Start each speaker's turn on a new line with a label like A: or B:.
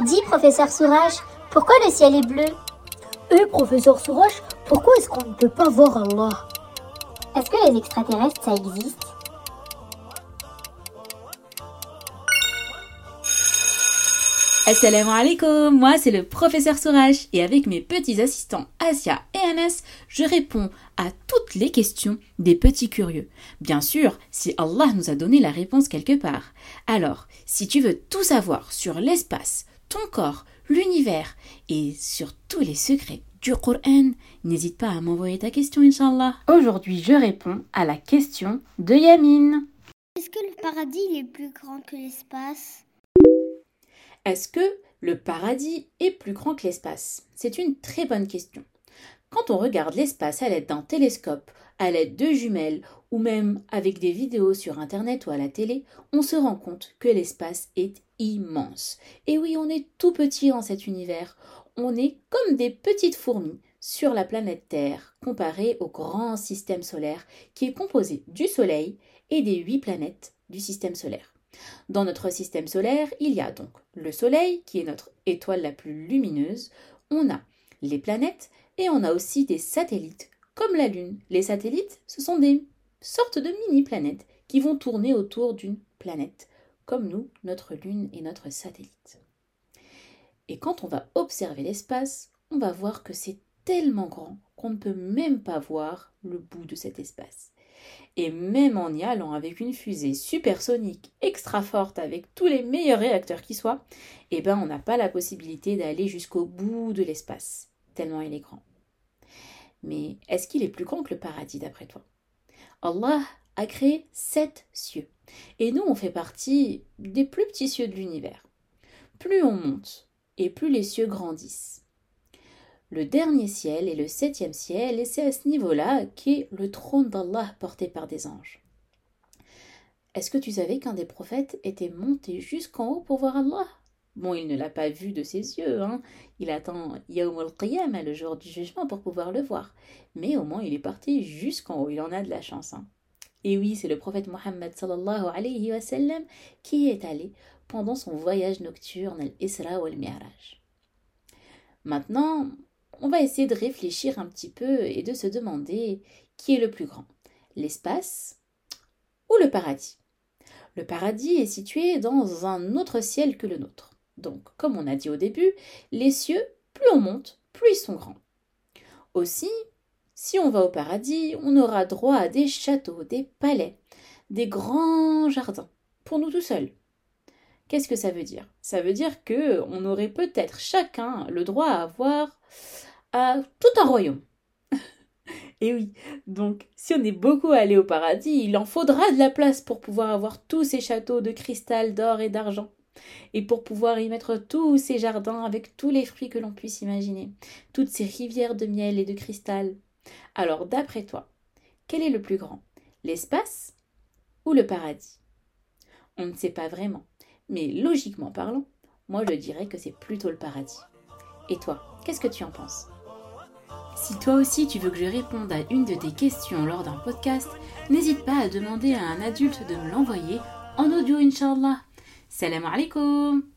A: Dis, professeur Sourage, pourquoi le ciel est bleu?
B: Eh, professeur Sourage, pourquoi est-ce qu'on ne peut pas voir Allah?
A: Est-ce que les extraterrestres, ça existe?
C: Assalamu alaikum, moi c'est le professeur Sourage et avec mes petits assistants Asia et Anas, je réponds à toutes les questions des petits curieux. Bien sûr, si Allah nous a donné la réponse quelque part. Alors, si tu veux tout savoir sur l'espace, ton corps, l'univers et sur tous les secrets du Coran, n'hésite pas à m'envoyer ta question, Inch'Allah. Aujourd'hui, je réponds à la question de Yamine.
D: Est-ce que le paradis est plus grand que l'espace?
C: Est-ce que le paradis est plus grand que l'espace? C'est une très bonne question. Quand on regarde l'espace à l'aide d'un télescope, à l'aide de jumelles ou même avec des vidéos sur Internet ou à la télé, on se rend compte que l'espace est immense. Et oui, on est tout petit dans cet univers. On est comme des petites fourmis sur la planète Terre comparé au grand système solaire qui est composé du Soleil et des huit planètes du système solaire. Dans notre système solaire, il y a donc le Soleil, qui est notre étoile la plus lumineuse, on a les planètes et on a aussi des satellites, comme la Lune. Les satellites, ce sont des sortes de mini-planètes qui vont tourner autour d'une planète, comme nous, notre Lune et notre satellite. Et quand on va observer l'espace, on va voir que c'est tellement grand qu'on ne peut même pas voir le bout de cet espace. Et même en y allant avec une fusée supersonique extra forte avec tous les meilleurs réacteurs qui soient, eh ben on n'a pas la possibilité d'aller jusqu'au bout de l'espace, tellement il est grand. Mais est-ce qu'il est plus grand que le paradis d'après toi? Allah a créé sept cieux. Et nous, on fait partie des plus petits cieux de l'univers. Plus on monte, et plus les cieux grandissent. Le dernier ciel est le septième ciel, et c'est à ce niveau-là qu'est le trône d'Allah porté par des anges. Est-ce que tu savais qu'un des prophètes était monté jusqu'en haut pour voir Allah? Bon, il ne l'a pas vu de ses yeux, hein. il attend Yawm al-Qiyamah, le jour du jugement, pour pouvoir le voir. Mais au moins, il est parti jusqu'en haut, il en a de la chance. Hein. Et oui, c'est le prophète Mohammed sallallahu qui est allé pendant son voyage nocturne al-Isra ou al-Mi'raj. Maintenant, on va essayer de réfléchir un petit peu et de se demander qui est le plus grand, l'espace ou le paradis. Le paradis est situé dans un autre ciel que le nôtre. Donc, comme on a dit au début, les cieux, plus on monte, plus ils sont grands. Aussi, si on va au paradis, on aura droit à des châteaux, des palais, des grands jardins, pour nous tout seuls. Qu'est-ce que ça veut dire? Ça veut dire que on aurait peut-être chacun le droit à avoir à tout un royaume. Et oui, donc si on est beaucoup allé au paradis, il en faudra de la place pour pouvoir avoir tous ces châteaux de cristal, d'or et d'argent et pour pouvoir y mettre tous ces jardins avec tous les fruits que l'on puisse imaginer, toutes ces rivières de miel et de cristal. Alors, d'après toi, quel est le plus grand? L'espace ou le paradis? On ne sait pas vraiment, mais logiquement parlant, moi je dirais que c'est plutôt le paradis. Et toi, qu'est-ce que tu en penses? Si toi aussi tu veux que je réponde à une de tes questions lors d'un podcast, n'hésite pas à demander à un adulte de me l'envoyer en audio, Inch'Allah. Salam alaikum